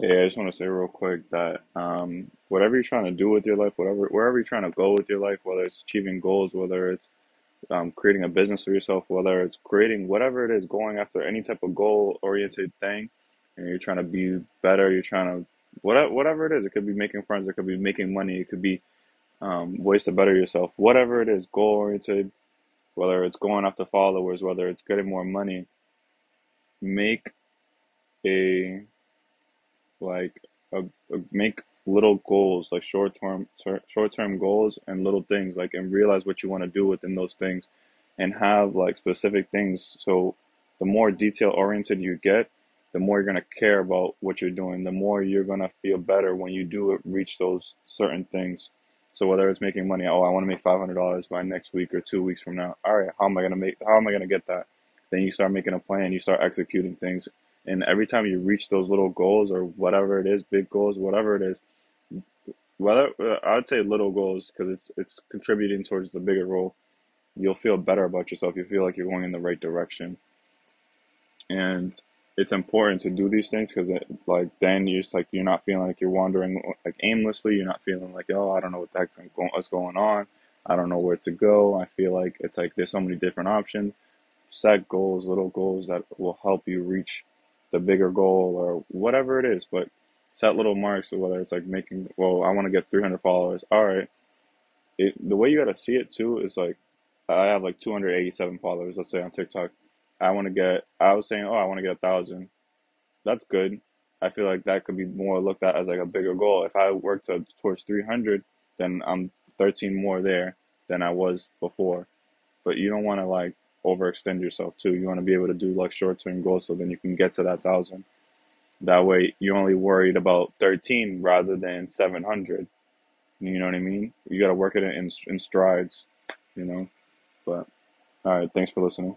Yeah, I just want to say real quick that um, whatever you're trying to do with your life, whatever wherever you're trying to go with your life, whether it's achieving goals, whether it's um, creating a business for yourself, whether it's creating whatever it is, going after any type of goal oriented thing, and you're trying to be better, you're trying to whatever whatever it is. It could be making friends, it could be making money, it could be um, ways to better yourself. Whatever it is, goal oriented, whether it's going after followers, whether it's getting more money, make a like a, a make little goals like short term short term goals and little things like and realize what you want to do within those things and have like specific things. So the more detail oriented you get the more you're going to care about what you're doing the more you're going to feel better when you do it, reach those certain things. So whether it's making money oh i want to make $500 by next week or two weeks from now. All right how am i to make how am i going to get that? Then you start making a plan you start executing things and every time you reach those little goals or whatever it is, big goals, whatever it is, whether I would say little goals because it's it's contributing towards the bigger goal. You'll feel better about yourself. You feel like you're going in the right direction, and it's important to do these things because like then you're just like you're not feeling like you're wandering like aimlessly. You're not feeling like oh I don't know what the heck's going what's going on. I don't know where to go. I feel like it's like there's so many different options. Set goals, little goals that will help you reach the bigger goal or whatever it is. But set little marks, whether it's like making, well, I want to get 300 followers. All right. It, the way you got to see it too is like, I have like 287 followers, let's say on TikTok. I want to get, I was saying, oh, I want to get a thousand. That's good. I feel like that could be more looked at as like a bigger goal. If I work to, towards 300, then I'm 13 more there than I was before. But you don't want to like overextend yourself too. You want to be able to do like short term goals so then you can get to that thousand. That way you're only worried about 13 rather than 700. You know what I mean? You got to work at it in, in strides, you know? But all right, thanks for listening.